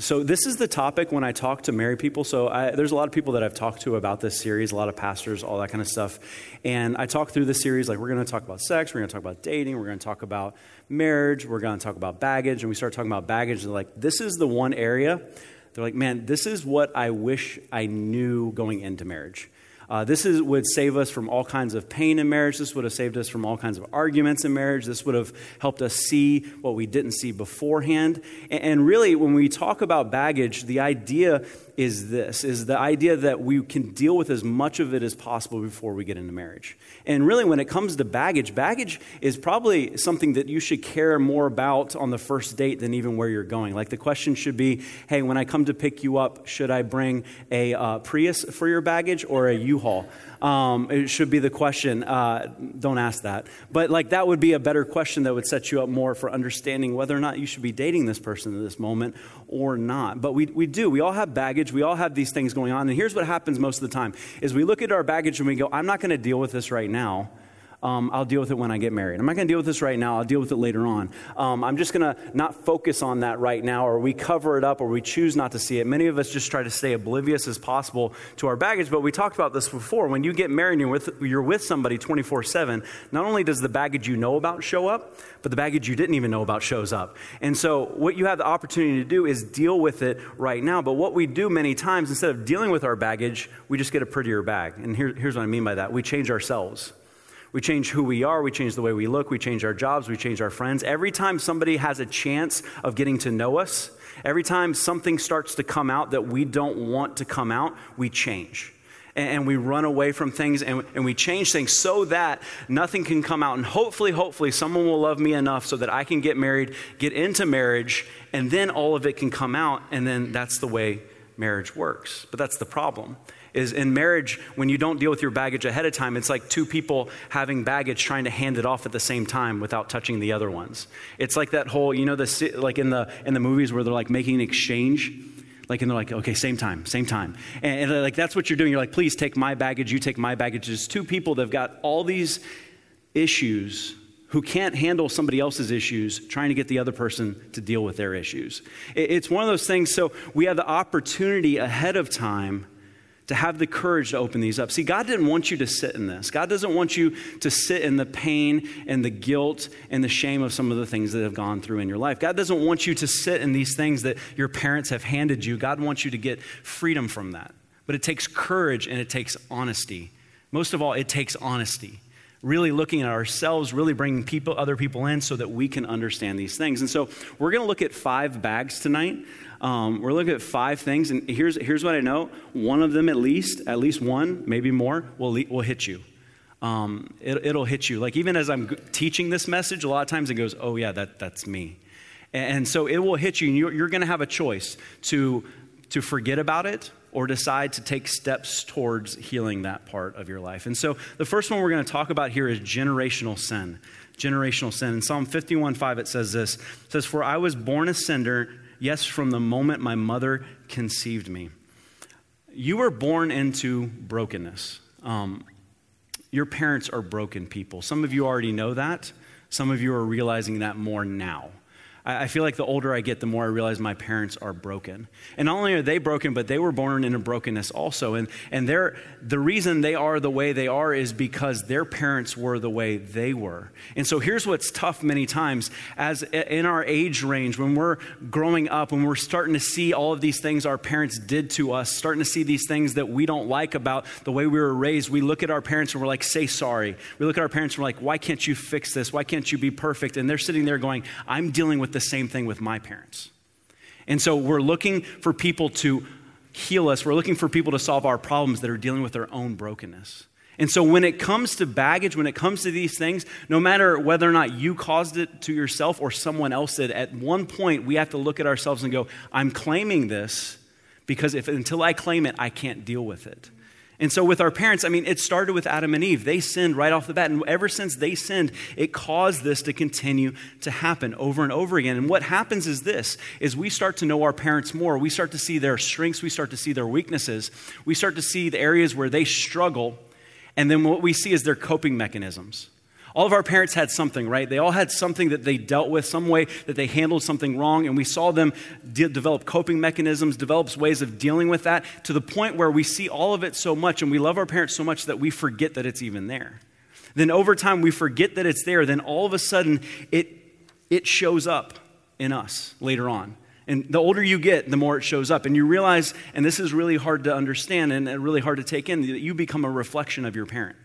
So, this is the topic when I talk to married people. So, I, there's a lot of people that I've talked to about this series, a lot of pastors, all that kind of stuff. And I talk through the series like, we're going to talk about sex, we're going to talk about dating, we're going to talk about marriage, we're going to talk about baggage. And we start talking about baggage, and they're like, this is the one area. They're like, man, this is what I wish I knew going into marriage. Uh, this is, would save us from all kinds of pain in marriage. This would have saved us from all kinds of arguments in marriage. This would have helped us see what we didn't see beforehand. And, and really, when we talk about baggage, the idea is this is the idea that we can deal with as much of it as possible before we get into marriage. And really when it comes to baggage, baggage is probably something that you should care more about on the first date than even where you're going. Like the question should be, "Hey, when I come to pick you up, should I bring a uh, Prius for your baggage or a U-Haul?" Um, it should be the question. Uh, don't ask that. But like that would be a better question that would set you up more for understanding whether or not you should be dating this person at this moment or not. But we, we do. We all have baggage. We all have these things going on. And here's what happens most of the time is we look at our baggage and we go, I'm not going to deal with this right now um, I'll deal with it when I get married. I'm not going to deal with this right now. I'll deal with it later on. Um, I'm just going to not focus on that right now, or we cover it up, or we choose not to see it. Many of us just try to stay oblivious as possible to our baggage, but we talked about this before. When you get married and you're with, you're with somebody 24 7, not only does the baggage you know about show up, but the baggage you didn't even know about shows up. And so, what you have the opportunity to do is deal with it right now. But what we do many times, instead of dealing with our baggage, we just get a prettier bag. And here, here's what I mean by that we change ourselves. We change who we are, we change the way we look, we change our jobs, we change our friends. Every time somebody has a chance of getting to know us, every time something starts to come out that we don't want to come out, we change. And, we run away from things and, we change things so that nothing can come out. And hopefully, hopefully, someone will love me enough so that I can get married, get into marriage, and then all of it can come out. And then that's the way marriage works. But that's the problem is in marriage, when you don't deal with your baggage ahead of time, it's like two people having baggage trying to hand it off at the same time without touching the other ones. It's like that whole, you know, the, like in the, in the movies where they're like making an exchange. Like, and they're like, okay, same time, same time. And, and like, that's what you're doing. You're like, please take my baggage, you take my baggage. There's two people that have got all these issues who can't handle somebody else's issues, trying to get the other person to deal with their issues. It's one of those things, so we have the opportunity ahead of time to have the courage to open these up. See, God didn't want you to sit in this. God doesn't want you to sit in the pain and the guilt and the shame of some of the things that have gone through in your life. God doesn't want you to sit in these things that your parents have handed you. God wants you to get freedom from that. But it takes courage and it takes honesty. Most of all, it takes honesty really looking at ourselves, really bringing people, other people in so that we can understand these things. And so we're going to look at five bags tonight. Um, we're looking at five things, and here's, here's what I know. One of them, at least, at least one, maybe more, will, will hit you. Um, it, will hit you. Like even as I'm teaching this message, a lot of times it goes, oh, yeah, that, that's me. And, so it will hit you, and you're, you're going to have a choice to, to forget about it or decide to take steps towards healing that part of your life. And so the first one we're going to talk about here is generational sin. Generational sin. In Psalm 51 5, it says this it says, For I was born a sinner Yes, from the moment my mother conceived me. You were born into brokenness. Um, your parents are broken people. Some of you already know that. Some of you are realizing that more now. I feel like the older I get, the more I realize my parents are broken. And not only are they broken, but they were born in a brokenness also. And, and they're, the reason they are the way they are is because their parents were the way they were. And so here's what's tough many times as in our age range, when we're growing up, when we're starting to see all of these things our parents did to us, starting to see these things that we don't like about the way we were raised, we look at our parents and we're like, say sorry. We look at our parents and we're like, why can't you fix this? Why can't you be perfect? And they're sitting there going, I'm dealing with the same thing with my parents. And so we're looking for people to heal us. We're looking for people to solve our problems that are dealing with their own brokenness. And so when it comes to baggage, when it comes to these things, no matter whether or not you caused it to yourself or someone else did, at one point we have to look at ourselves and go, I'm claiming this because if until I claim it, I can't deal with it. And so, with our parents, I mean, it started with Adam and Eve. They sinned right off the bat. And ever since they sinned, it caused this to continue to happen over and over again. And what happens is this is we start to know our parents more. We start to see their strengths. We start to see their weaknesses. We start to see the areas where they struggle. And then what we see is their coping mechanisms all of our parents had something, right? They all had something that they dealt with, some way that they handled something wrong, and we saw them de- develop coping mechanisms, develop ways of dealing with that to the point where we see all of it so much and we love our parents so much that we forget that it's even there. Then over time, we forget that it's there. Then all of a sudden, it, it shows up in us later on. And the older you get, the more it shows up. And you realize, and this is really hard to understand and really hard to take in, that you become a reflection of your parent.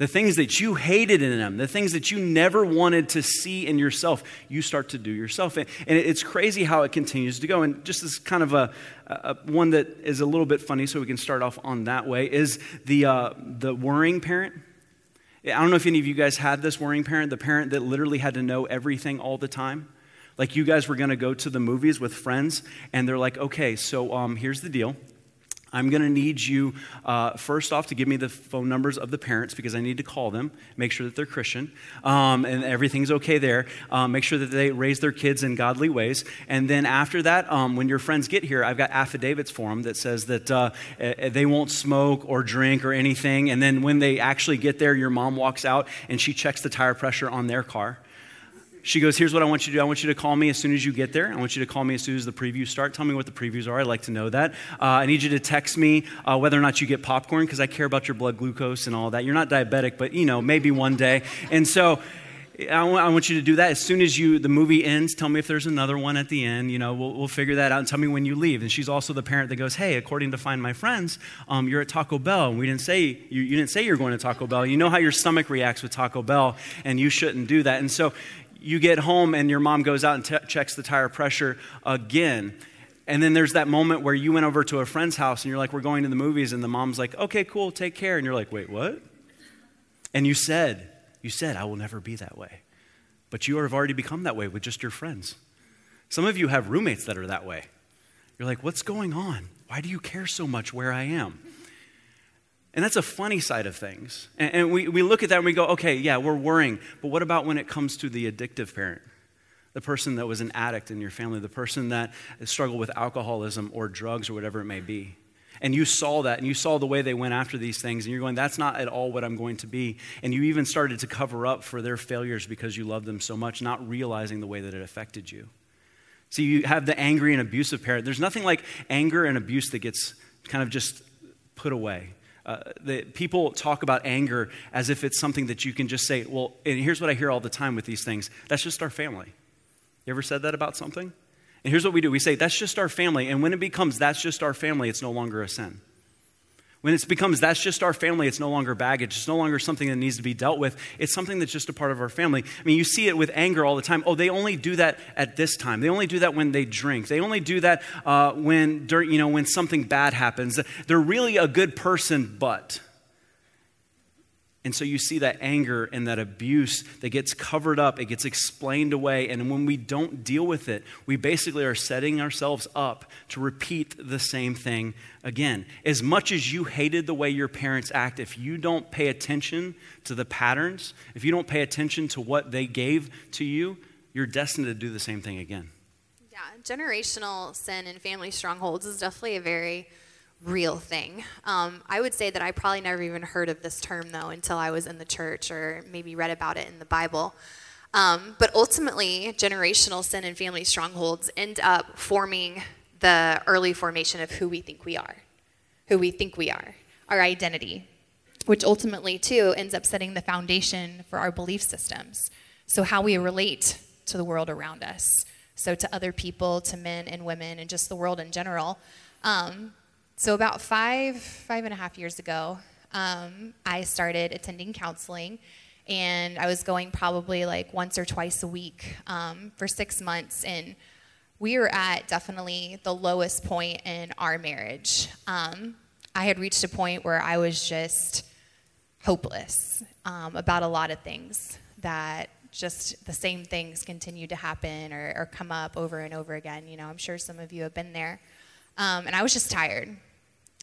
The things that you hated in them, the things that you never wanted to see in yourself, you start to do yourself. And it's crazy how it continues to go. And just as kind of a, a one that is a little bit funny, so we can start off on that way, is the, uh, the worrying parent. I don't know if any of you guys had this worrying parent, the parent that literally had to know everything all the time. Like you guys were going to go to the movies with friends, and they're like, okay, so um, here's the deal. I'm going to need you, uh, first off, to give me the phone numbers of the parents because I need to call them, make sure that they're Christian, um, and everything's okay there. Um, make sure that they raise their kids in godly ways. And then after that, um, when your friends get here, I've got affidavits for them that says that uh, they won't smoke or drink or anything. And then when they actually get there, your mom walks out and she checks the tire pressure on their car. She goes, Here's what I want you to do. I want you to call me as soon as you get there. I want you to call me as soon as the previews start. Tell me what the previews are. I'd like to know that. Uh, I need you to text me uh, whether or not you get popcorn because I care about your blood glucose and all that. You're not diabetic, but you know, maybe one day. And so, I want you to do that as soon as you the movie ends. Tell me if there's another one at the end. You know, we'll, we'll figure that out. And tell me when you leave. And she's also the parent that goes, "Hey, according to Find My Friends, um, you're at Taco Bell, and we didn't say you, you didn't say you're going to Taco Bell. You know how your stomach reacts with Taco Bell, and you shouldn't do that." And so you get home and your mom goes out and t- checks the tire pressure again. And then there's that moment where you went over to a friend's house and you're like, we're going to the movies. And the mom's like, okay, cool, take care. And you're like, wait, what? And you said, you said, I will never be that way. But you have already become that way with just your friends. Some of you have roommates that are that way. You're like, what's going on? Why do you care so much where I am? And that's a funny side of things. And, and, we, we look at that and we go, okay, yeah, we're worrying. But what about when it comes to the addictive parent? The person that was an addict in your family, the person that struggled with alcoholism or drugs or whatever it may be. And you saw that and you saw the way they went after these things, and you're going, that's not at all what I'm going to be. And you even started to cover up for their failures because you loved them so much, not realizing the way that it affected you. See, you have the angry and abusive parent. There's nothing like anger and abuse that gets kind of just put away. Uh, the, people talk about anger as if it's something that you can just say, well, and here's what I hear all the time with these things that's just our family. You ever said that about something? And here's what we do we say, that's just our family. And when it becomes that's just our family, it's no longer a sin. When it becomes that's just our family, it's no longer baggage. It's no longer something that needs to be dealt with. It's something that's just a part of our family. I mean, you see it with anger all the time. Oh, they only do that at this time. They only do that when they drink. They only do that uh, when, you know, when something bad happens. They're really a good person, but. And so you see that anger and that abuse that gets covered up, it gets explained away. And when we don't deal with it, we basically are setting ourselves up to repeat the same thing again. As much as you hated the way your parents act, if you don't pay attention to the patterns, if you don't pay attention to what they gave to you, you're destined to do the same thing again. Yeah, generational sin and family strongholds is definitely a very real thing. Um, I would say that I probably never even heard of this term, though, until I was in the church or maybe read about it in the Bible. Um, but ultimately, generational sin and family strongholds end up forming the early formation of who we think we are, who we think we are, our identity, which ultimately, too, ends up setting the foundation for our belief systems. So, how we relate to the world around us. So, to other people, to men and women, and just the world in general. Um, so, about five, five and a half years ago, um, I started attending counseling, and I was going probably like once or twice a week um, for six months. And we were at definitely the lowest point in our marriage. Um, I had reached a point where I was just hopeless um, about a lot of things that just the same things continue to happen or, or, come up over and over again. You know, I'm sure some of you have been there. Um, and I was just tired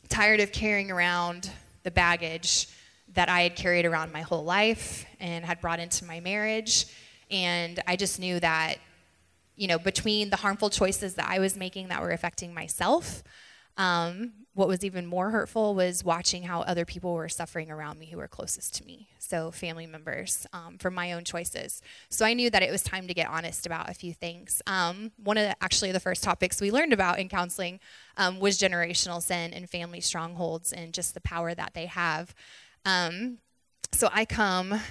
tired of carrying around the baggage that I had carried around my whole life and had brought into my marriage. And I just knew that, you know, between the harmful choices that I was making that were affecting myself, Um, what was even more hurtful was watching how other people were suffering around me who were closest to me. So, family members um, for my own choices. So, I knew that it was time to get honest about a few things. Um, one of the, actually the first topics we learned about in counseling um, was generational sin and family strongholds and just the power that they have. Um, so, I come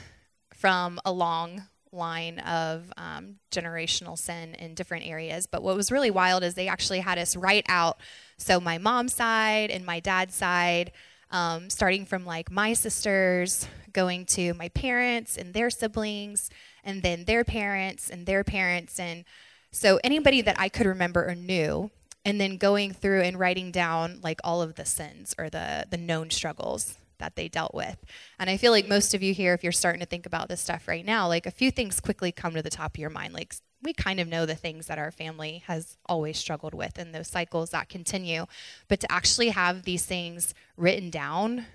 from a long line of um, generational sin in different areas. But what was really wild is they actually had us write out. So my mom's side and my dad's side, um, starting from like my sisters, going to my parents and their siblings, and then their parents and their parents. And so anybody that I could remember or knew, and then going through and writing down like all of the sins or the, the known struggles that they dealt with. And I feel like most of you here, if you're starting to think about this stuff right now, like a few things quickly come to the top of your mind. Like we kind of know the things that our family has always struggled with and those cycles that continue. But to actually have these things written down,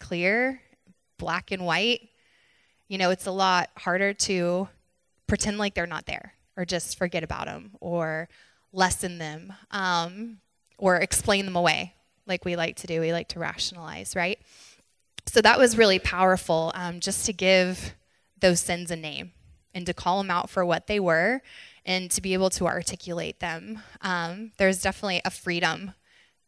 clear, black and white, you know, it's a lot harder to pretend like they're not there or just forget about them or lessen them um, or explain them away like we like to do. We like to rationalize, right? So that was really powerful um, just to give those sins a name and to call them out for what they were and to be able to articulate them. Um, there's definitely a freedom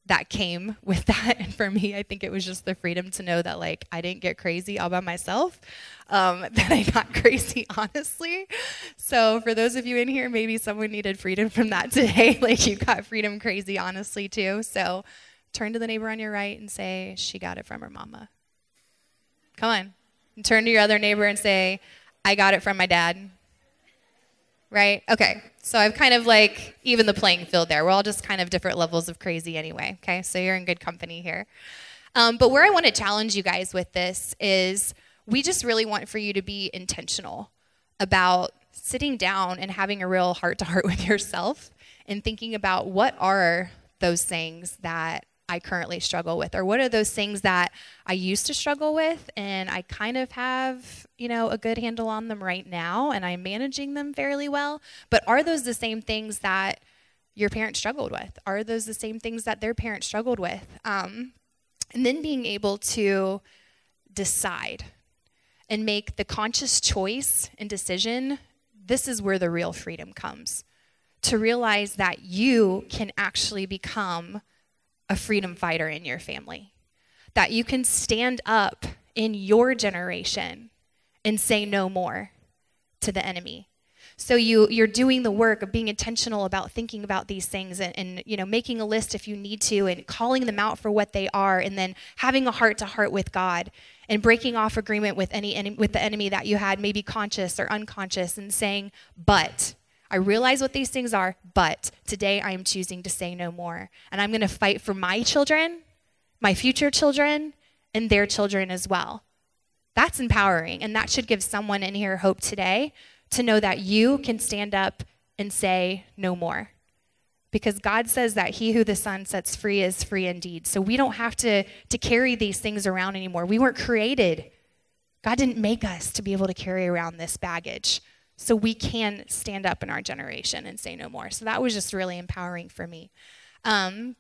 that came with that. And for me, I think it was just the freedom to know that, like, I didn't get crazy all by myself, um, that I got crazy, honestly. So, for those of you in here, maybe someone needed freedom from that today. like, you got freedom crazy, honestly, too. So, turn to the neighbor on your right and say, She got it from her mama. Come on. And turn to your other neighbor and say, I got it from my dad. Right? Okay. So I've kind of like even the playing field there. We're all just kind of different levels of crazy anyway. Okay. So you're in good company here. Um, but where I want to challenge you guys with this is we just really want for you to be intentional about sitting down and having a real heart to heart with yourself and thinking about what are those things that I currently struggle with? Or what are those things that I used to struggle with and I kind of have, you know, a good handle on them right now and I'm managing them fairly well? But are those the same things that your parents struggled with? Are those the same things that their parents struggled with? Um, and then being able to decide and make the conscious choice and decision this is where the real freedom comes. To realize that you can actually become a freedom fighter in your family. That you can stand up in your generation and say no more to the enemy. So you you're doing the work of being intentional about thinking about these things and, and, you know making a list if you need to and calling them out for what they are and then having a heart to heart with God and breaking off agreement with any with the enemy that you had maybe conscious or unconscious and saying but I realize what these things are, but today I am choosing to say no more. And I'm going to fight for my children, my future children, and their children as well. That's empowering. And that should give someone in here hope today to know that you can stand up and say no more. Because God says that he who the Son sets free is free indeed. So we don't have to, to carry these things around anymore. We weren't created. God didn't make us to be able to carry around this baggage so we can stand up in our generation and say no more. So that was just really empowering for me. Um,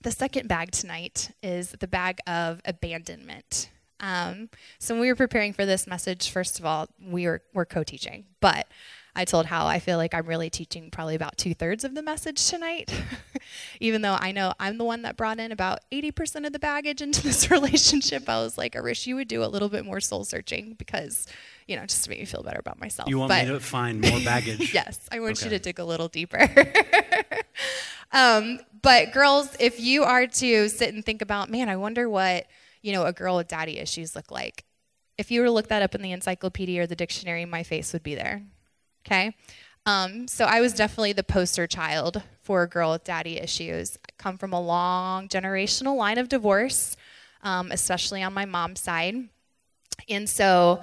the second bag tonight is the bag of abandonment. Um, so when we were preparing for this message, first of all, we were, were co-teaching, but I told Hal I feel like I'm really teaching probably about two thirds of the message tonight, even though I know I'm the one that brought in about 80% of the baggage into this relationship. I was like, I wish you would do a little bit more soul searching because you know, just to make me feel better about myself. You want but, me to find more baggage? yes, I want okay. you to dig a little deeper. um, but girls, if you are to sit and think about, man, I wonder what you know a girl with daddy issues look like. If you were to look that up in the encyclopedia or the dictionary, my face would be there. Okay. Um, so I was definitely the poster child for a girl with daddy issues. I come from a long generational line of divorce, um, especially on my mom's side. And so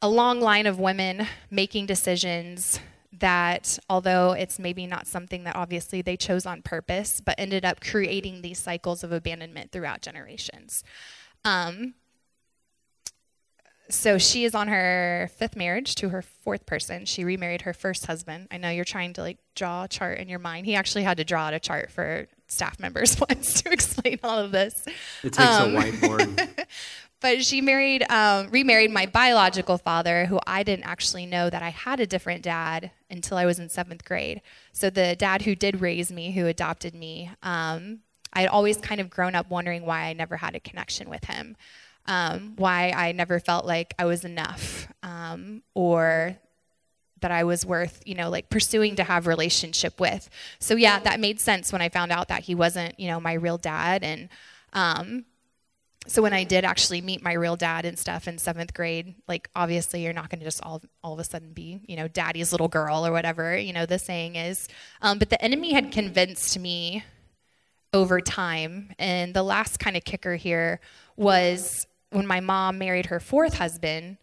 a long line of women making decisions that, although it's maybe not something that obviously they chose on purpose, but ended up creating these cycles of abandonment throughout generations. Um, so she is on her fifth marriage to her fourth person. She remarried her first husband. I know you're trying to like draw a chart in your mind. He actually had to draw out a chart for staff members once to explain all of this. It takes um, a whiteboard. but she married, um, remarried my biological father, who I didn't actually know that I had a different dad until I was in seventh grade. So the dad who did raise me, who adopted me, um, I had always kind of grown up wondering why I never had a connection with him um, why I never felt like I was enough um, or that I was worth, you know, like pursuing to have relationship with. So yeah, that made sense when I found out that he wasn't, you know, my real dad. And um, so when I did actually meet my real dad and stuff in seventh grade, like obviously you're not going to just all all of a sudden be, you know, daddy's little girl or whatever, you know, the saying is. Um, but the enemy had convinced me over time, and the last kind of kicker here was when my mom married her fourth husband.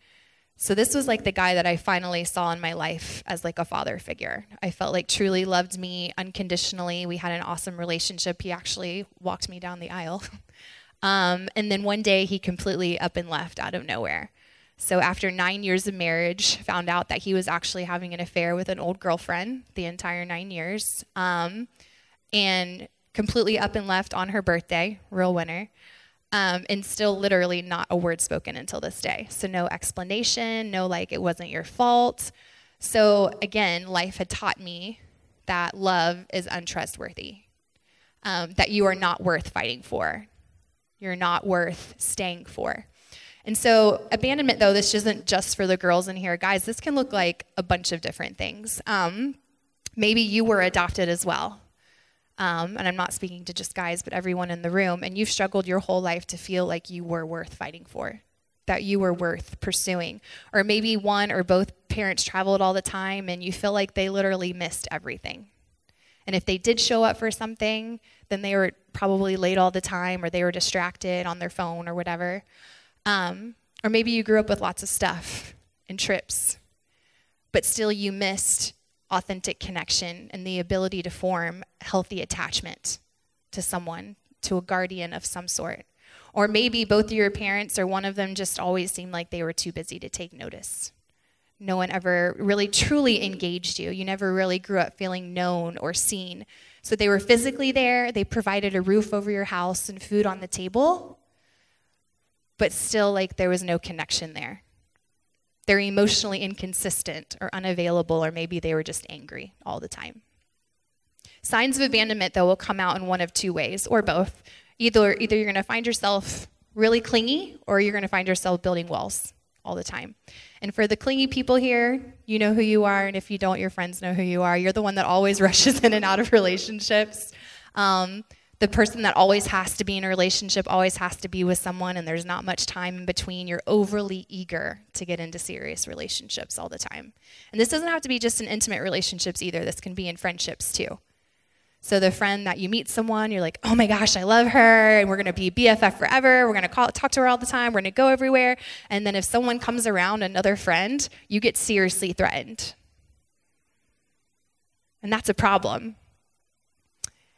So this was like the guy that I finally saw in my life as like a father figure. I felt like truly loved me unconditionally. We had an awesome relationship. He actually walked me down the aisle. um, and then one day he completely up and left out of nowhere. So after nine years of marriage, found out that he was actually having an affair with an old girlfriend the entire nine years, um, and completely up and left on her birthday, real winner um, and still literally not a word spoken until this day. So, no explanation, no, like, it wasn't your fault. So, again, life had taught me that love is untrustworthy, um, that you are not worth fighting for, you're not worth staying for. And so, abandonment, though, this isn't just for the girls in here. Guys, this can look like a bunch of different things. Um, maybe you were adopted as well um, and I'm not speaking to just guys, but everyone in the room, and you've struggled your whole life to feel like you were worth fighting for, that you were worth pursuing. Or maybe one or both parents traveled all the time and you feel like they literally missed everything. And if they did show up for something, then they were probably late all the time or they were distracted on their phone or whatever. Um, or maybe you grew up with lots of stuff and trips, but still you missed authentic connection and the ability to form healthy attachment to someone, to a guardian of some sort. Or maybe both of your parents or one of them just always seemed like they were too busy to take notice. No one ever really truly engaged you. You never really grew up feeling known or seen. So they were physically there, they provided a roof over your house and food on the table, but still, like, there was no connection there. They're emotionally inconsistent or unavailable, or maybe they were just angry all the time. Signs of abandonment, though, will come out in one of two ways, or both. Either, either you're going to find yourself really clingy, or you're going to find yourself building walls all the time. And for the clingy people here, you know who you are, and if you don't, your friends know who you are. You're the one that always rushes in and out of relationships. Um, the person that always has to be in a relationship, always has to be with someone, and there's not much time in between. You're overly eager to get into serious relationships all the time. And this doesn't have to be just in intimate relationships either, this can be in friendships too. So the friend that you meet someone, you're like, oh my gosh, I love her, and we're gonna be BFF forever. We're gonna call, talk to her all the time. We're gonna go everywhere. And then if someone comes around, another friend, you get seriously threatened. And that's a problem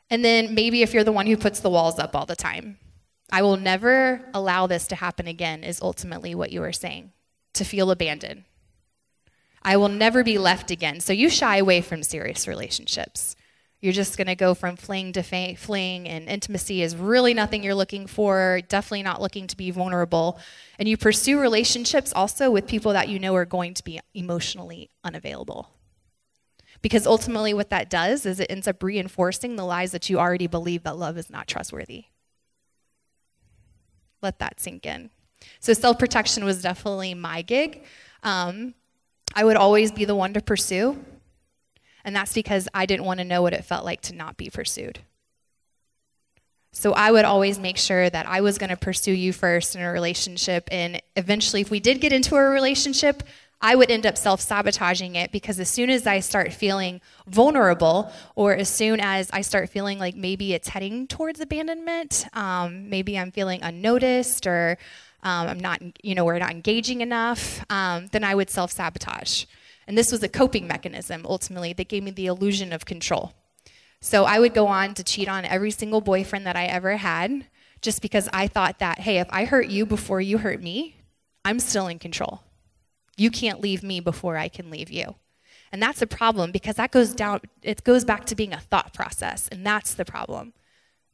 and then maybe if you're the one who puts the walls up all the time, I will never allow this to happen again, is ultimately what you are saying, to feel abandoned. I will never be left again. So you shy away from serious relationships. You're just going to go from fling to fa- fling, and intimacy is really nothing you're looking for, definitely not looking to be vulnerable. And you pursue relationships also with people that you know are going to be emotionally unavailable. Because ultimately, what that does is it ends up reinforcing the lies that you already believe that love is not trustworthy. Let that sink in. So, self protection was definitely my gig. Um, I would always be the one to pursue, and that's because I didn't want to know what it felt like to not be pursued. So I would always make sure that I was going to pursue you first in a relationship. And eventually, if we did get into a relationship, I would end up self sabotaging it because as soon as I start feeling vulnerable, or as soon as I start feeling like maybe it's heading towards abandonment, um, maybe I'm feeling unnoticed, or um, I'm not, you know, we're not engaging enough, um, then I would self sabotage. And this was a coping mechanism ultimately that gave me the illusion of control. So I would go on to cheat on every single boyfriend that I ever had just because I thought that, hey, if I hurt you before you hurt me, I'm still in control. You can't leave me before I can leave you. And that's a problem because that goes down, it goes back to being a thought process, and that's the problem.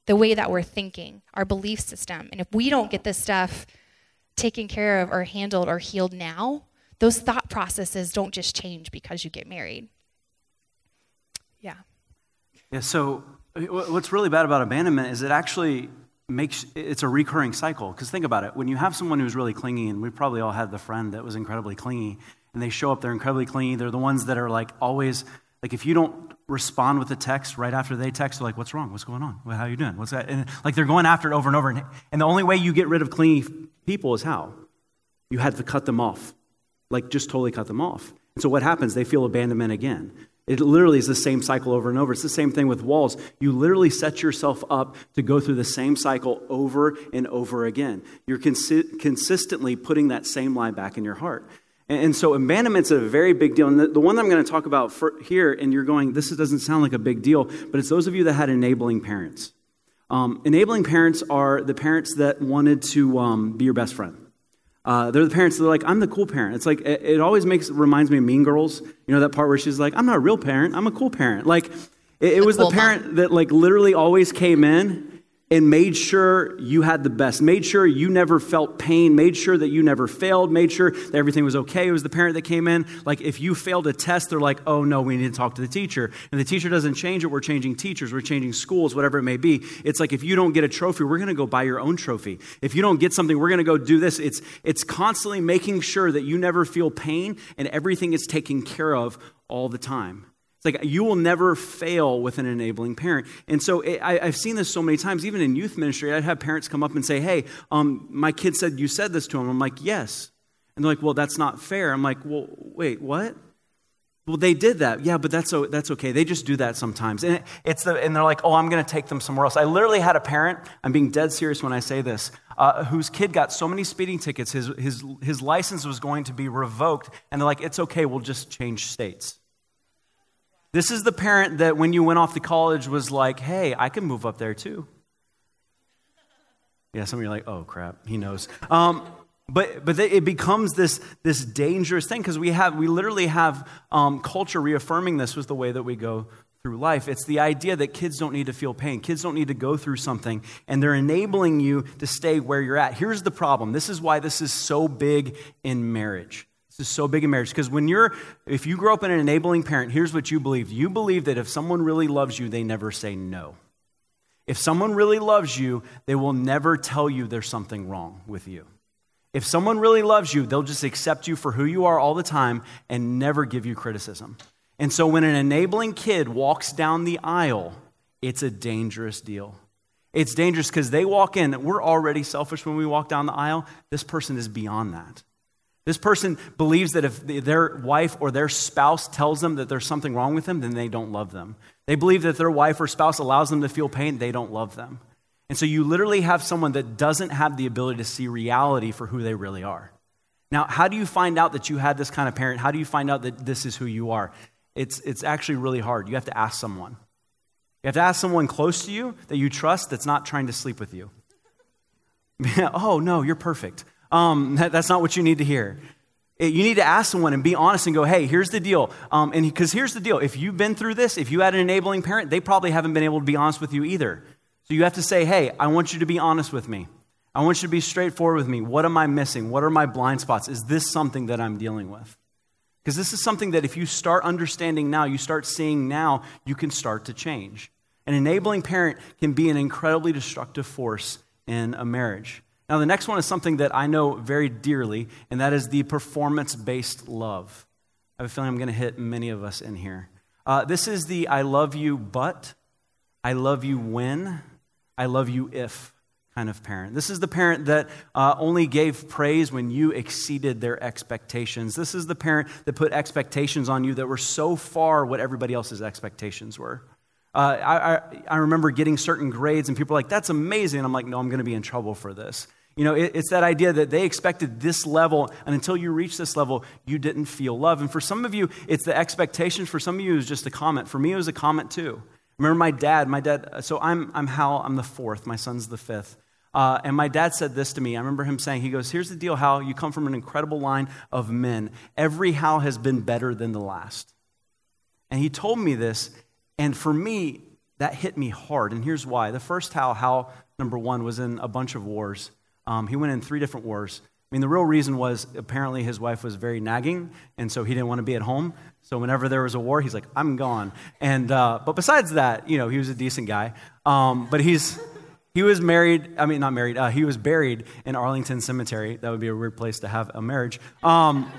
the way that we're thinking, our belief system. And if we don't get this stuff taken care of or handled or healed now, those thought processes don't just change because you get married. Yeah. Yeah, so what's really bad about abandonment is it actually makes it's a recurring cycle. Because think about it when you have someone who's really clingy and we probably all had the friend that was incredibly clingy and they show up they're incredibly clingy they're the ones that are like always like if you don't respond with a text right after they text they're like what's wrong? What's going on? How are you doing? What's that? And like they're going after it over and over and, and the only way you get rid of clingy people is how? You had to cut them off. Like just totally cut them off. And so what happens? They feel abandonment again it literally is the same cycle over and over. It's the same thing with walls. You literally set yourself up to go through the same cycle over and over again. You're consi- consistently putting that same lie back in your heart. And, and so abandonment's a very big deal. And the, the one that I'm going to talk about here, and you're going, this doesn't sound like a big deal, but it's those of you that had enabling parents. Um, enabling parents are the parents that wanted to um, be your best friend. Uh, they're the parents that are like, I'm the cool parent. It's like, it, it, always makes, reminds me of Mean Girls. You know, that part where she's like, I'm not a real parent, I'm a cool parent. Like, it, it was the parent mom. that like literally always came in and made sure you had the best, made sure you never felt pain, made sure that you never failed, made sure that everything was okay. It was the parent that came in. Like, if you failed a test, they're like, oh no, we need to talk to the teacher. And the teacher doesn't change it. We're changing teachers, we're changing schools, whatever it may be. It's like, if you don't get a trophy, we're going to go buy your own trophy. If you don't get something, we're going to go do this. It's, it's constantly making sure that you never feel pain and everything is taken care of all the time like you will never fail with an enabling parent. And so it, I, have seen this so many times, even in youth ministry. I'd have parents come up and say, Hey, um, my kid said you said this to him. I'm like, Yes. And they're like, Well, that's not fair. I'm like, Well, wait, what? Well, they did that. Yeah, but that's, that's okay. They just do that sometimes. And, it's the, and they're like, oh, I'm going to take them somewhere else. I literally had a parent, I'm being dead serious when I say this, uh, whose kid got so many speeding tickets, his, his, his license was going to be revoked. And they're like, it's okay, we'll just change states. This is the parent that when you went off to college was like, hey, I can move up there too. Yeah, some of you are like, oh crap, he knows. Um, but but it becomes this this dangerous thing because we have we literally have um, culture reaffirming this was the way that we go through life. It's the idea that kids don't need to feel pain. Kids don't need to go through something, and they're enabling you to stay where you're at. Here's the problem. This is why this is so big in marriage. This is so big in marriage because when you're, if you grow up in an enabling parent, here's what you believe. You believe that if someone really loves you, they never say no. If someone really loves you, they will never tell you there's something wrong with you. If someone really loves you, they'll just accept you for who you are all the time and never give you criticism. And so when an enabling kid walks down the aisle, it's a dangerous deal. It's dangerous because they walk in, we're already selfish when we walk down the aisle. This person is beyond that. This person believes that if their wife or their spouse tells them that there's something wrong with them, then they don't love them. They believe that their wife or spouse allows them to feel pain, they don't love them. And so you literally have someone that doesn't have the ability to see reality for who they really are. Now, how do you find out that you had this kind of parent? How do you find out that this is who you are? It's, it's actually really hard. You have to ask someone. You have to ask someone close to you that you trust that's not trying to sleep with you. oh, no, you're perfect. Um, that, that's not what you need to hear. It, you need to ask someone and be honest and go, hey, here's the deal. Um, and because here's the deal if you've been through this, if you had an enabling parent, they probably haven't been able to be honest with you either. So you have to say, hey, I want you to be honest with me. I want you to be straightforward with me. What am I missing? What are my blind spots? Is this something that I'm dealing with? Because this is something that if you start understanding now, you start seeing now, you can start to change. An enabling parent can be an incredibly destructive force in a marriage. Now, the next one is something that I know very dearly, and that is the performance based love. I have a feeling I'm going to hit many of us in here. Uh, this is the I love you, but, I love you when, I love you if kind of parent. This is the parent that uh, only gave praise when you exceeded their expectations. This is the parent that put expectations on you that were so far what everybody else's expectations were. Uh, I, I, I, remember getting certain grades, and people are like, that's amazing. And I'm like, no, I'm going to be in trouble for this. You know, it, it's that idea that they expected this level, and until you reach this level, you didn't feel love. And for some of you, it's the expectations. For some of you, it was just a comment. For me, it was a comment too. Remember my dad, my dad, so I'm, I'm Hal, I'm the fourth, my son's the fifth. Uh, and my dad said this to me. I remember him saying, he goes, Here's the deal, Hal. You come from an incredible line of men. Every Hal has been better than the last. And he told me this, and for me, that hit me hard. And here's why. The first Hal, Hal number one, was in a bunch of wars. Um, he went in three different wars. I mean, the real reason was apparently his wife was very nagging, and so he didn't want to be at home. So whenever there was a war, he's like, "I'm gone." And uh, but besides that, you know, he was a decent guy. Um, but he's he was married. I mean, not married. Uh, he was buried in Arlington Cemetery. That would be a weird place to have a marriage. Um,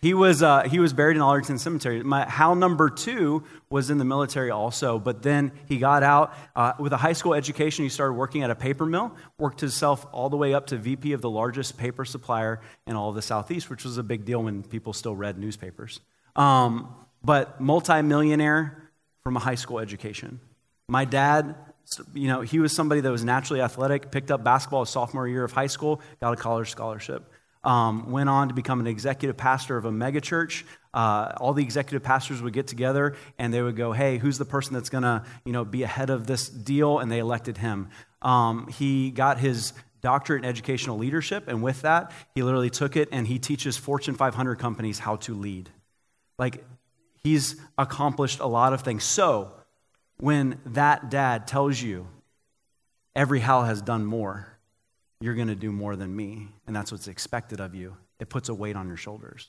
he was, uh, he was buried in Arlington Cemetery. My, Hal number two was in the military also, but then he got out uh, with a high school education. He started working at a paper mill, worked himself all the way up to VP of the largest paper supplier in all of the Southeast, which was a big deal when people still read newspapers. Um, but multimillionaire from a high school education. My dad, you know, he was somebody that was naturally athletic, picked up basketball his sophomore year of high school, got a college scholarship um, went on to become an executive pastor of a megachurch. Uh, all the executive pastors would get together and they would go, "Hey, who's the person that's going to, you know, be ahead of this deal?" And they elected him. Um, he got his doctorate in educational leadership, and with that, he literally took it and he teaches Fortune 500 companies how to lead. Like he's accomplished a lot of things. So when that dad tells you every Hal has done more you're going to do more than me, and that's what's expected of you. It puts a weight on your shoulders.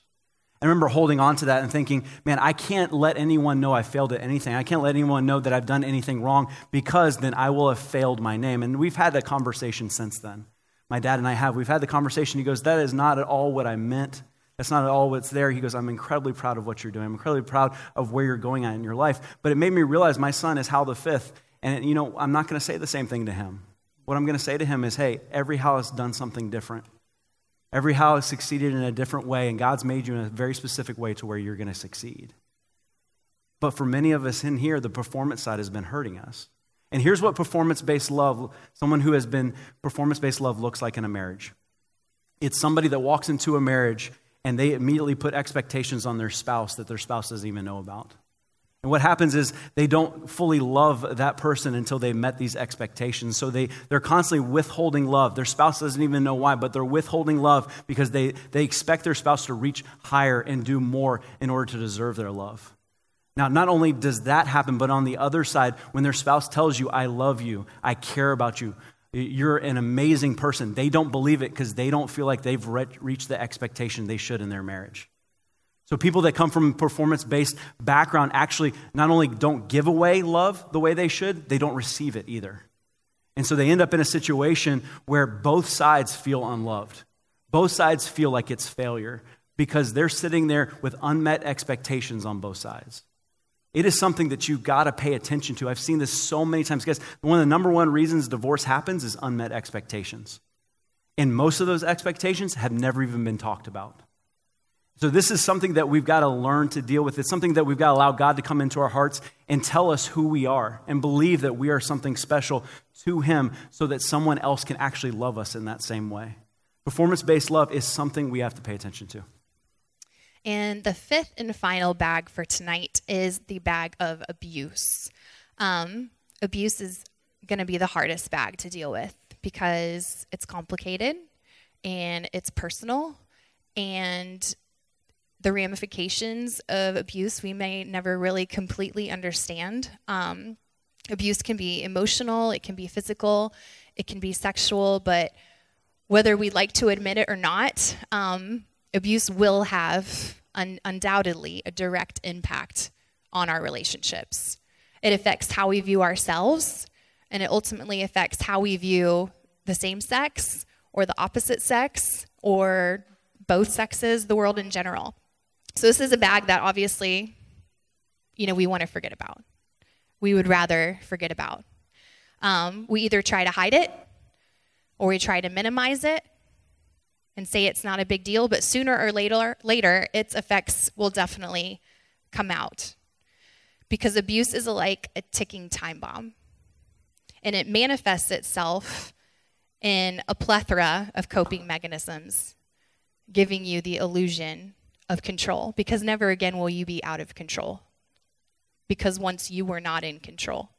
I remember holding on to that and thinking, man, I can't let anyone know I failed at anything. I can't let anyone know that I've done anything wrong because then I will have failed my name. And we've had that conversation since then. My dad and I have. We've had the conversation. He goes, That is not at all what I meant. That's not at all what's there. He goes, I'm incredibly proud of what you're doing. I'm incredibly proud of where you're going at in your life. But it made me realize my son is Hal the fifth. And, you know, I'm not going to say the same thing to him. What I'm going to say to him is hey, every Hal's done something different. Every Hal's succeeded in a different way, and God's made you in a very specific way to where you're going to succeed. But for many of us in here, the performance side has been hurting us. And here's what performance based love, someone who has been performance based love, looks like in a marriage it's somebody that walks into a marriage and they immediately put expectations on their spouse that their spouse doesn't even know about. And what happens is they don't fully love that person until they've met these expectations. So they, they're constantly withholding love. Their spouse doesn't even know why, but they're withholding love because they, they expect their spouse to reach higher and do more in order to deserve their love. Now, not only does that happen, but on the other side, when their spouse tells you, I love you, I care about you, you're an amazing person, they don't believe it because they don't feel like they've re- reached the expectation they should in their marriage. So, people that come from a performance based background actually not only don't give away love the way they should, they don't receive it either. And so they end up in a situation where both sides feel unloved. Both sides feel like it's failure because they're sitting there with unmet expectations on both sides. It is something that you've got to pay attention to. I've seen this so many times. Guys, one of the number one reasons divorce happens is unmet expectations. And most of those expectations have never even been talked about. So, this is something that we've got to learn to deal with. It's something that we've got to allow God to come into our hearts and tell us who we are and believe that we are something special to Him so that someone else can actually love us in that same way. Performance based love is something we have to pay attention to. And the fifth and final bag for tonight is the bag of abuse. Um, abuse is going to be the hardest bag to deal with because it's complicated and it's personal and the ramifications of abuse we may never really completely understand. Um, abuse can be emotional, it can be physical, it can be sexual, but whether we like to admit it or not, um, abuse will have un- undoubtedly a direct impact on our relationships. It affects how we view ourselves, and it ultimately affects how we view the same sex or the opposite sex or both sexes, the world in general. So this is a bag that obviously, you know, we want to forget about. We would rather forget about. Um, we either try to hide it or we try to minimize it and say it's not a big deal, but sooner or later, later its effects will definitely come out. Because abuse is like a ticking time bomb. And it manifests itself in a plethora of coping mechanisms, giving you the illusion of control because never again will you be out of control. Because once you were not in control.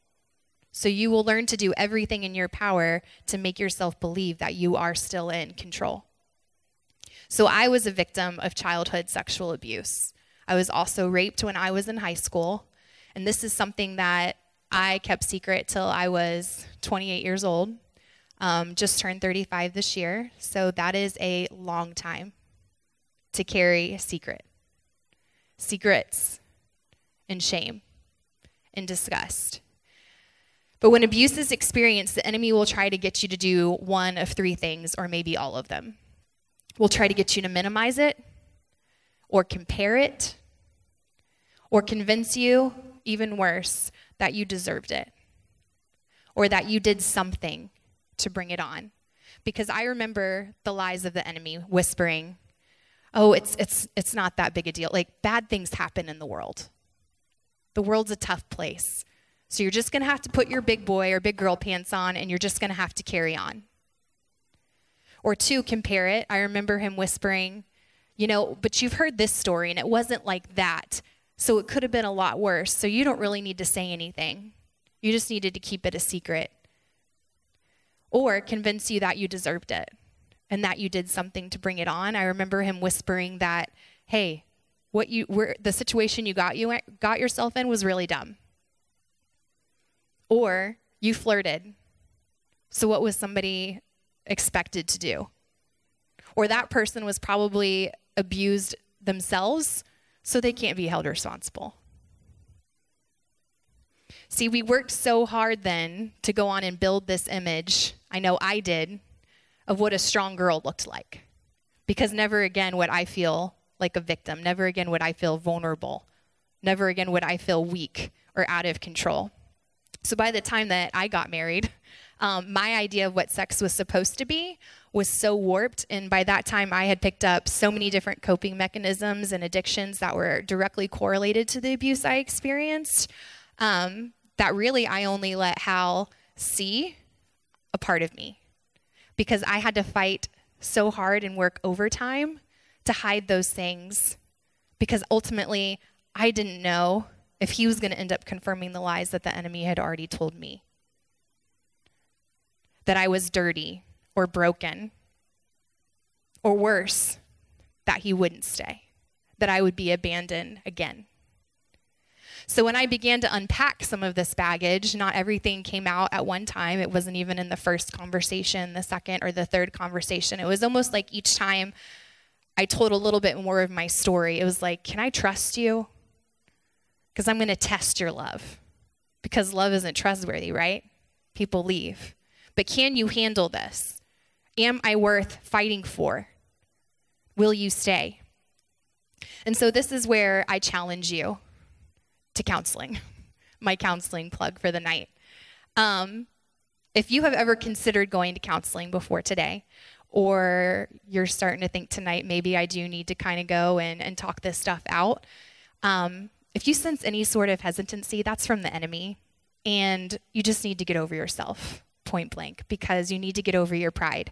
So you will learn to do everything in your power to make yourself believe that you are still in control. So I was a victim of childhood sexual abuse. I was also raped when I was in high school. And this is something that I kept secret till I was 28 years old. Um, just turned 35 this year. So that is a long time to carry a secret. Secrets and shame and disgust. But when abuse is experienced, the enemy will try to get you to do one of three things, or maybe all of them. We'll try to get you to minimize it, or compare it, or convince you, even worse, that you deserved it, or that you did something to bring it on. Because I remember the lies of the enemy whispering, oh, it's, it's, it's not that big a deal. Like, bad things happen in the world. The world's a tough place. So you're just going to have to put your big boy or big girl pants on and you're just going to have to carry on. Or two, compare it. I remember him whispering, you know, but you've heard this story and it wasn't like that. So it could have been a lot worse. So you don't really need to say anything. You just needed to keep it a secret. Or convince you that you deserved it and that you did something to bring it on. I remember him whispering that, hey, what you were the situation you got you got yourself in was really dumb. Or you flirted. So what was somebody expected to do? Or that person was probably abused themselves, so they can't be held responsible. See, we worked so hard then to go on and build this image. I know I did of what a strong girl looked like. Because never again would I feel like a victim. Never again would I feel vulnerable. Never again would I feel weak or out of control. So by the time that I got married, um, my idea of what sex was supposed to be was so warped. And by that time, I had picked up so many different coping mechanisms and addictions that were directly correlated to the abuse I experienced um, that really I only let Hal see a part of me because I had to fight so hard and work overtime to hide those things because ultimately I didn't know if he was going to end up confirming the lies that the enemy had already told me. That I was dirty or broken, or worse, that he wouldn't stay, that I would be abandoned again. So when I began to unpack some of this baggage, not everything came out at one time. It wasn't even in the first conversation, the second, or the third conversation. It was almost like each time I told a little bit more of my story. It was like, Can I trust you? Because I'm going to test your love. Because love isn't trustworthy, right? People leave. But can you handle this? Am I worth fighting for? Will you stay? And so, this is where I challenge you to counseling, my counseling plug for the night. Um, if you have ever considered going to counseling before today, or you're starting to think tonight, maybe I do need to kind of go and, and talk this stuff out. Um, if you sense any sort of hesitancy, that's from the enemy. And you just need to get over yourself, point blank, because you need to get over your pride.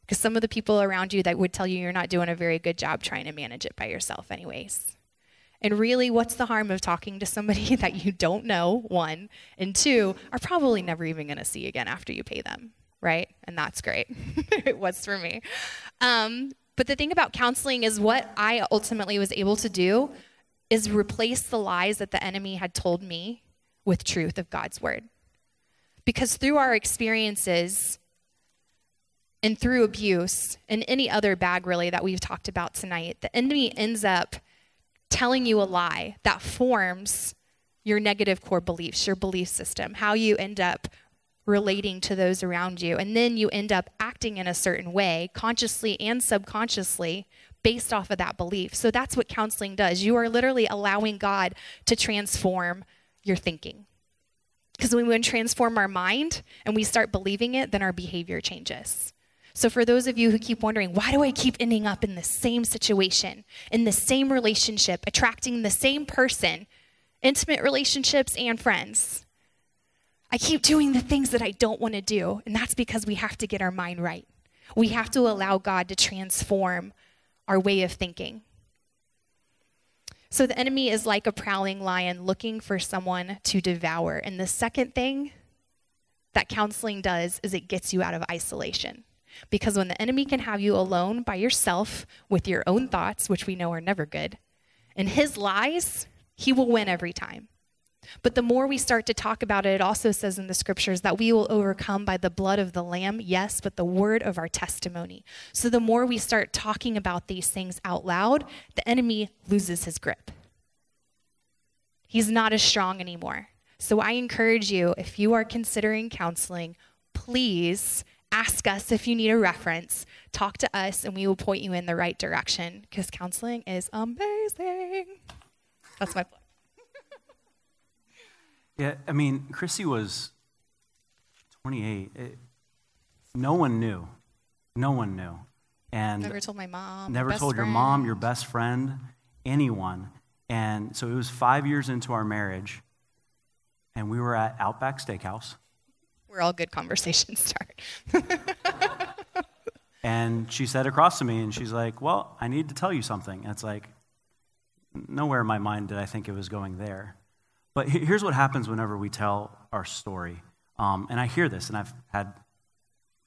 Because some of the people around you that would tell you you're not doing a very good job trying to manage it by yourself, anyways. And really, what's the harm of talking to somebody that you don't know, one, and two, are probably never even going to see again after you pay them? right? And that's great. it was for me. Um, but the thing about counseling is what I ultimately was able to do is replace the lies that the enemy had told me with truth of God's word. Because through our experiences and through abuse and any other bag really that we've talked about tonight, the enemy ends up telling you a lie that forms your negative core beliefs, your belief system, how you end up relating to those around you. And then you end up acting in a certain way, consciously and subconsciously, based off of that belief. So that's what counseling does. You are literally allowing God to transform your thinking. Because when we transform our mind and we start believing it, then our behavior changes. So, for those of you who keep wondering, why do I keep ending up in the same situation, in the same relationship, attracting the same person, intimate relationships and friends? I keep doing the things that I don't want to do. And that's because we have to get our mind right. We have to allow God to transform our way of thinking. So the enemy is like a prowling lion looking for someone to devour. And the second thing that counseling does is it gets you out of isolation. Because when the enemy can have you alone by yourself with your own thoughts, which we know are never good, and his lies, he will win every time. But the more we start to talk about it, it also says in the scriptures that we will overcome by the blood of the Lamb, yes, but the word of our testimony. So the more we start talking about these things out loud, the enemy loses his grip. He's not as strong anymore. So I encourage you, if you are considering counseling, please ask us if you need a reference. Talk to us, and we will point you in the right direction because counseling is amazing. That's my plan. Yeah, I mean, Chrissy was 28. It, no one knew. No one knew. And never told my mom. Never told friend. your mom, your best friend, anyone. And so it was five years into our marriage, and we were at Outback Steakhouse. Where all good conversations start. and she sat across to me, and she's like, Well, I need to tell you something. And it's like, nowhere in my mind did I think it was going there. But here's what happens whenever we tell our story. Um, and I hear this, and I've had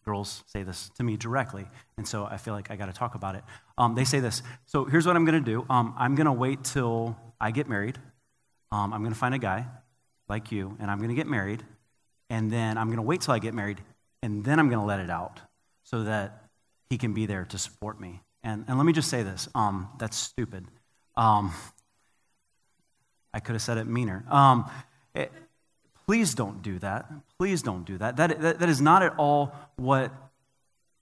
girls say this to me directly, and so I feel like I got to talk about it. Um, they say this. So here's what I'm going to do. Um, I'm going to wait till I get married. Um, I'm going to find a guy like you, and I'm going to get married, and then I'm going to wait till I get married, and then I'm going to let it out so that he can be there to support me. And, and let me just say this. Um, that's stupid. Um, I could have said it meaner. Um, it, eh, please don't do that. Please don't do that. That, that. that is not at all what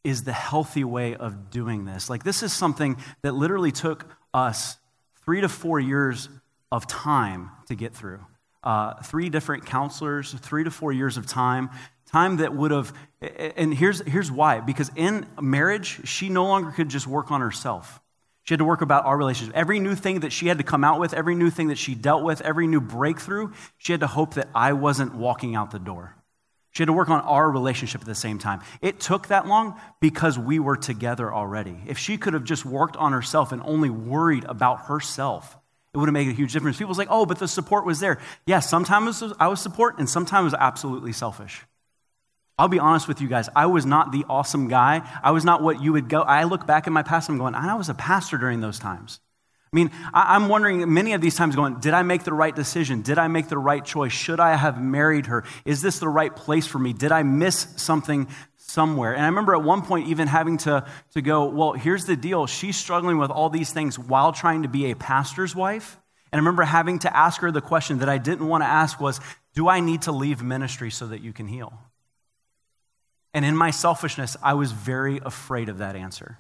is the healthy way of doing this. Like, this is something that literally took us three to four years of time to get through. Uh, three different counselors, three to four years of time, time that would have, and here's, here's why because in marriage, she no longer could just work on herself. She had to work about our relationship. Every new thing that she had to come out with, every new thing that she dealt with, every new breakthrough, she had to hope that I wasn't walking out the door. She had to work on our relationship at the same time. It took that long because we were together already. If she could have just worked on herself and only worried about herself, it would have made a huge difference. People's like, oh, but the support was there. Yes, yeah, sometimes I was support and sometimes it was absolutely selfish. I'll be honest with you guys. I was not the awesome guy. I was not what you would go. I look back in my past and I'm going, I was a pastor during those times. I mean, I'm wondering many of these times going, did I make the right decision? Did I make the right choice? Should I have married her? Is this the right place for me? Did I miss something somewhere? And I remember at one point even having to, to go, well, here's the deal. She's struggling with all these things while trying to be a pastor's wife. And I remember having to ask her the question that I didn't want to ask was, do I need to leave ministry so that you can heal? And in my selfishness, I was very afraid of that answer.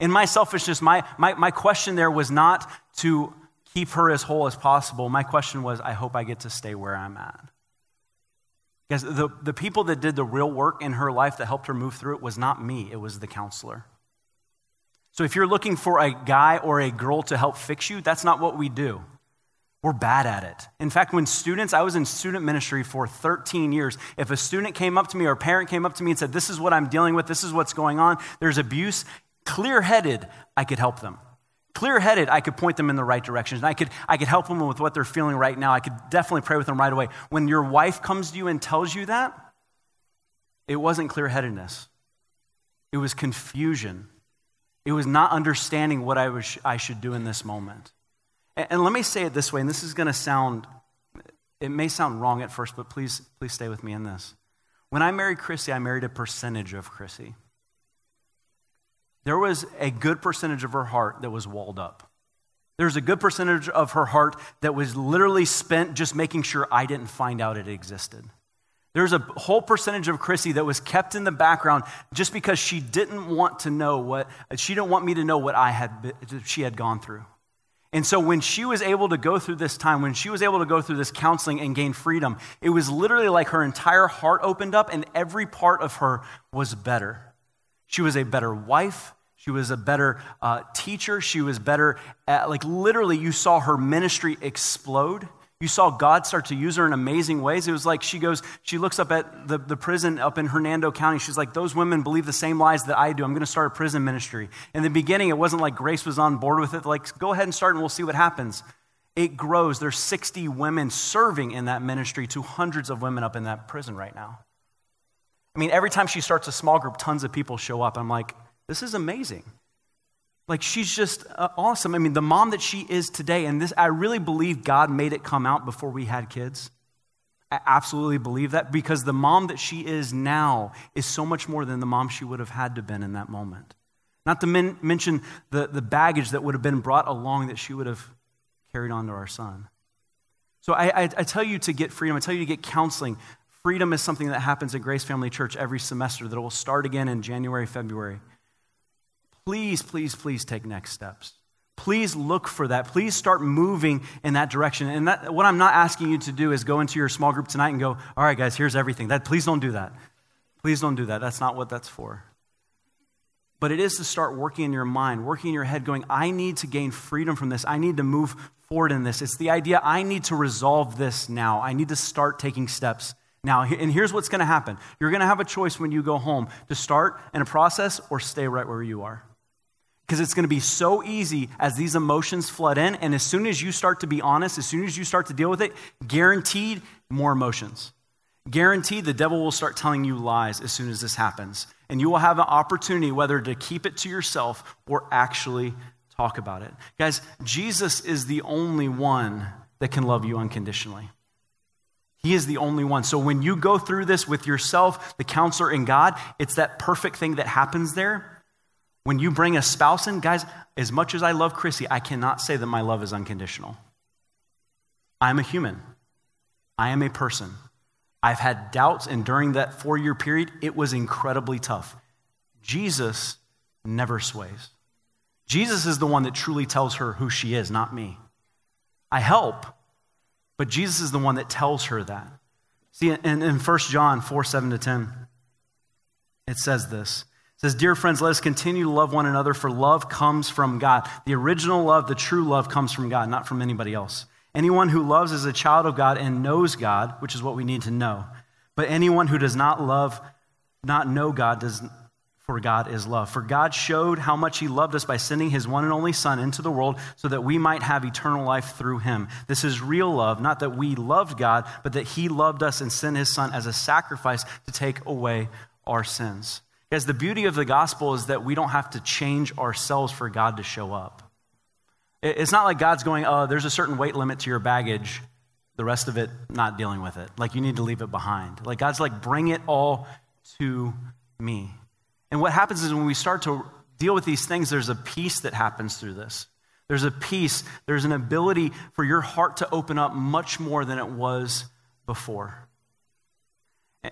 In my selfishness, my, my, my question there was not to keep her as whole as possible. My question was, I hope I get to stay where I'm at. Because the, the people that did the real work in her life that helped her move through it was not me, it was the counselor. So if you're looking for a guy or a girl to help fix you, that's not what we do. We're bad at it. In fact, when students, I was in student ministry for 13 years. If a student came up to me or a parent came up to me and said, This is what I'm dealing with, this is what's going on, there's abuse, clear headed, I could help them. Clear headed, I could point them in the right direction. I could, I could help them with what they're feeling right now. I could definitely pray with them right away. When your wife comes to you and tells you that, it wasn't clear headedness, it was confusion. It was not understanding what I, was, I should do in this moment. And let me say it this way, and this is going to sound, it may sound wrong at first, but please, please stay with me in this. When I married Chrissy, I married a percentage of Chrissy. There was a good percentage of her heart that was walled up. There was a good percentage of her heart that was literally spent just making sure I didn't find out it existed. There's a whole percentage of Chrissy that was kept in the background just because she didn't want to know what, she didn't want me to know what I had, she had gone through. And so when she was able to go through this time, when she was able to go through this counseling and gain freedom, it was literally like her entire heart opened up and every part of her was better. She was a better wife. She was a better uh, teacher. She was better at, like, literally, you saw her ministry explode. You saw God start to use her in amazing ways. It was like she goes, she looks up at the, the prison up in Hernando County. She's like, Those women believe the same lies that I do. I'm going to start a prison ministry. In the beginning, it wasn't like Grace was on board with it. Like, go ahead and start and we'll see what happens. It grows. There's 60 women serving in that ministry to hundreds of women up in that prison right now. I mean, every time she starts a small group, tons of people show up. I'm like, this is amazing. Like she's just uh, awesome. I mean, the mom that she is today, and this, I really believe God made it come out before we had kids. I absolutely believe that because the mom that she is now is so much more than the mom she would have had to been in that moment. Not to men- mention the, the baggage that would have been brought along that she would have carried on to our son. So I, I, I tell you to get freedom. I tell you to get counseling. Freedom is something that happens at Grace Family Church every semester that will start again in January, February. Please, please, please take next steps. Please look for that. Please start moving in that direction. And that, what I'm not asking you to do is go into your small group tonight and go, all right, guys, here's everything. That, please don't do that. Please don't do that. That's not what that's for. But it is to start working in your mind, working in your head, going, I need to gain freedom from this. I need to move forward in this. It's the idea I need to resolve this now. I need to start taking steps now. And here's what's going to happen you're going to have a choice when you go home to start in a process or stay right where you are. Because it's going to be so easy as these emotions flood in. And as soon as you start to be honest, as soon as you start to deal with it, guaranteed more emotions. Guaranteed the devil will start telling you lies as soon as this happens. And you will have an opportunity whether to keep it to yourself or actually talk about it. Guys, Jesus is the only one that can love you unconditionally. He is the only one. So when you go through this with yourself, the counselor, and God, it's that perfect thing that happens there when you bring a spouse in, guys, as much as I love Chrissy, I cannot say that my love is unconditional. I'm a human, I am a person. I've had doubts, and during that four year period, it was incredibly tough. Jesus never sways. Jesus is the one that truly tells her who she is, not me. I help, but Jesus is the one that tells her that. See, in, in 1 John 4 7 to 10, it says this It says, Dear friends, let us continue to love one another, for love comes from God. The original love, the true love, comes from God, not from anybody else. Anyone who loves is a child of God and knows God, which is what we need to know. But anyone who does not love, not know God, does, for God is love. For God showed how much He loved us by sending His one and only Son into the world so that we might have eternal life through Him. This is real love, not that we loved God, but that He loved us and sent His Son as a sacrifice to take away our sins. Guys, the beauty of the gospel is that we don't have to change ourselves for God to show up. It's not like God's going, oh, there's a certain weight limit to your baggage, the rest of it, not dealing with it. Like, you need to leave it behind. Like, God's like, bring it all to me. And what happens is when we start to deal with these things, there's a peace that happens through this. There's a peace, there's an ability for your heart to open up much more than it was before.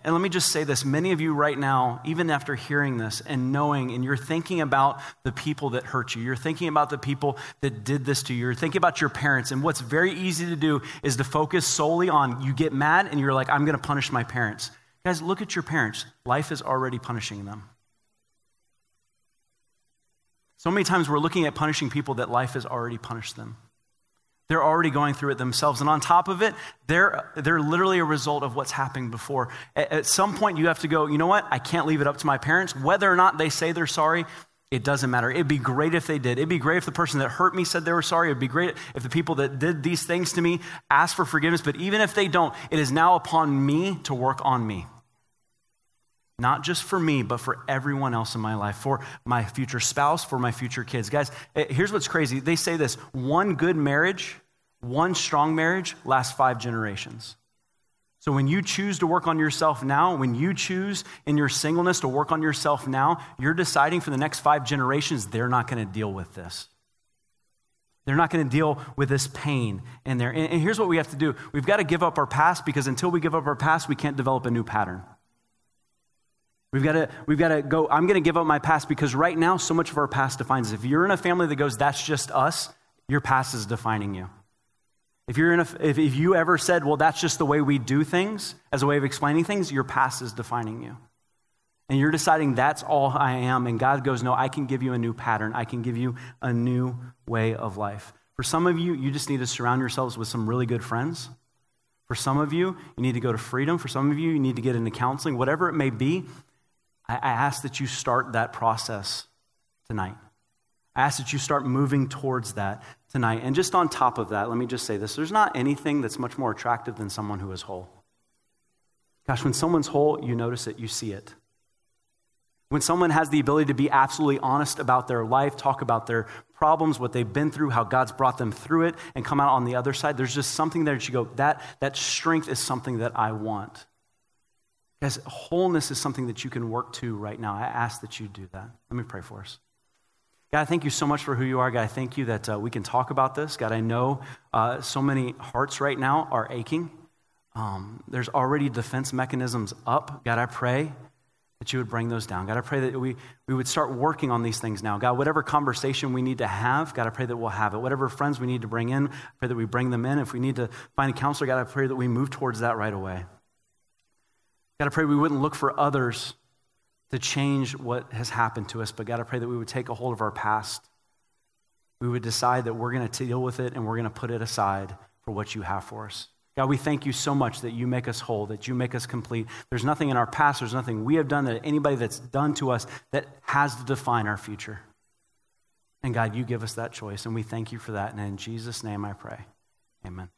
And let me just say this many of you right now, even after hearing this and knowing, and you're thinking about the people that hurt you, you're thinking about the people that did this to you, you're thinking about your parents. And what's very easy to do is to focus solely on you get mad and you're like, I'm going to punish my parents. Guys, look at your parents. Life is already punishing them. So many times we're looking at punishing people that life has already punished them. They're already going through it themselves. And on top of it, they're, they're literally a result of what's happened before. At, at some point, you have to go, you know what? I can't leave it up to my parents. Whether or not they say they're sorry, it doesn't matter. It'd be great if they did. It'd be great if the person that hurt me said they were sorry. It'd be great if the people that did these things to me asked for forgiveness. But even if they don't, it is now upon me to work on me. Not just for me, but for everyone else in my life, for my future spouse, for my future kids. Guys, eh, here's what's crazy. They say this one good marriage one strong marriage lasts five generations. So when you choose to work on yourself now, when you choose in your singleness to work on yourself now, you're deciding for the next five generations, they're not going to deal with this. They're not going to deal with this pain in there. And here's what we have to do we've got to give up our past because until we give up our past, we can't develop a new pattern. We've got to, we've got to go, I'm going to give up my past because right now, so much of our past defines us. If you're in a family that goes, that's just us, your past is defining you. If, you're in a, if, if you ever said, well, that's just the way we do things, as a way of explaining things, your past is defining you. And you're deciding that's all I am. And God goes, no, I can give you a new pattern. I can give you a new way of life. For some of you, you just need to surround yourselves with some really good friends. For some of you, you need to go to freedom. For some of you, you need to get into counseling. Whatever it may be, I, ask that you start that process tonight. I ask that you start moving towards that tonight. And just on top of that, let me just say this there's not anything that's much more attractive than someone who is whole. Gosh, when someone's whole, you notice it, you see it. When someone has the ability to be absolutely honest about their life, talk about their problems, what they've been through, how God's brought them through it, and come out on the other side, there's just something there that you go, that, that strength is something that I want. Guys, wholeness is something that you can work to right now. I ask that you do that. Let me pray for us. God, I thank you so much for who you are. God, I thank you that uh, we can talk about this. God, I know uh, so many hearts right now are aching. Um, there's already defense mechanisms up. God, I pray that you would bring those down. God, I pray that we, we would start working on these things now. God, whatever conversation we need to have, God, I pray that we'll have it. Whatever friends we need to bring in, I pray that we bring them in. If we need to find a counselor, God, I pray that we move towards that right away. God, I pray we wouldn't look for others to change what has happened to us, but God, I pray that we would take a hold of our past. We would decide that we're going to deal with it and we're going to put it aside for what you have for us. God, we thank you so much that you make us whole, that you make us complete. There's nothing in our past, there's nothing we have done that anybody that's done to us that has to define our future. And God, you give us that choice, and we thank you for that. And in Jesus' name I pray. Amen.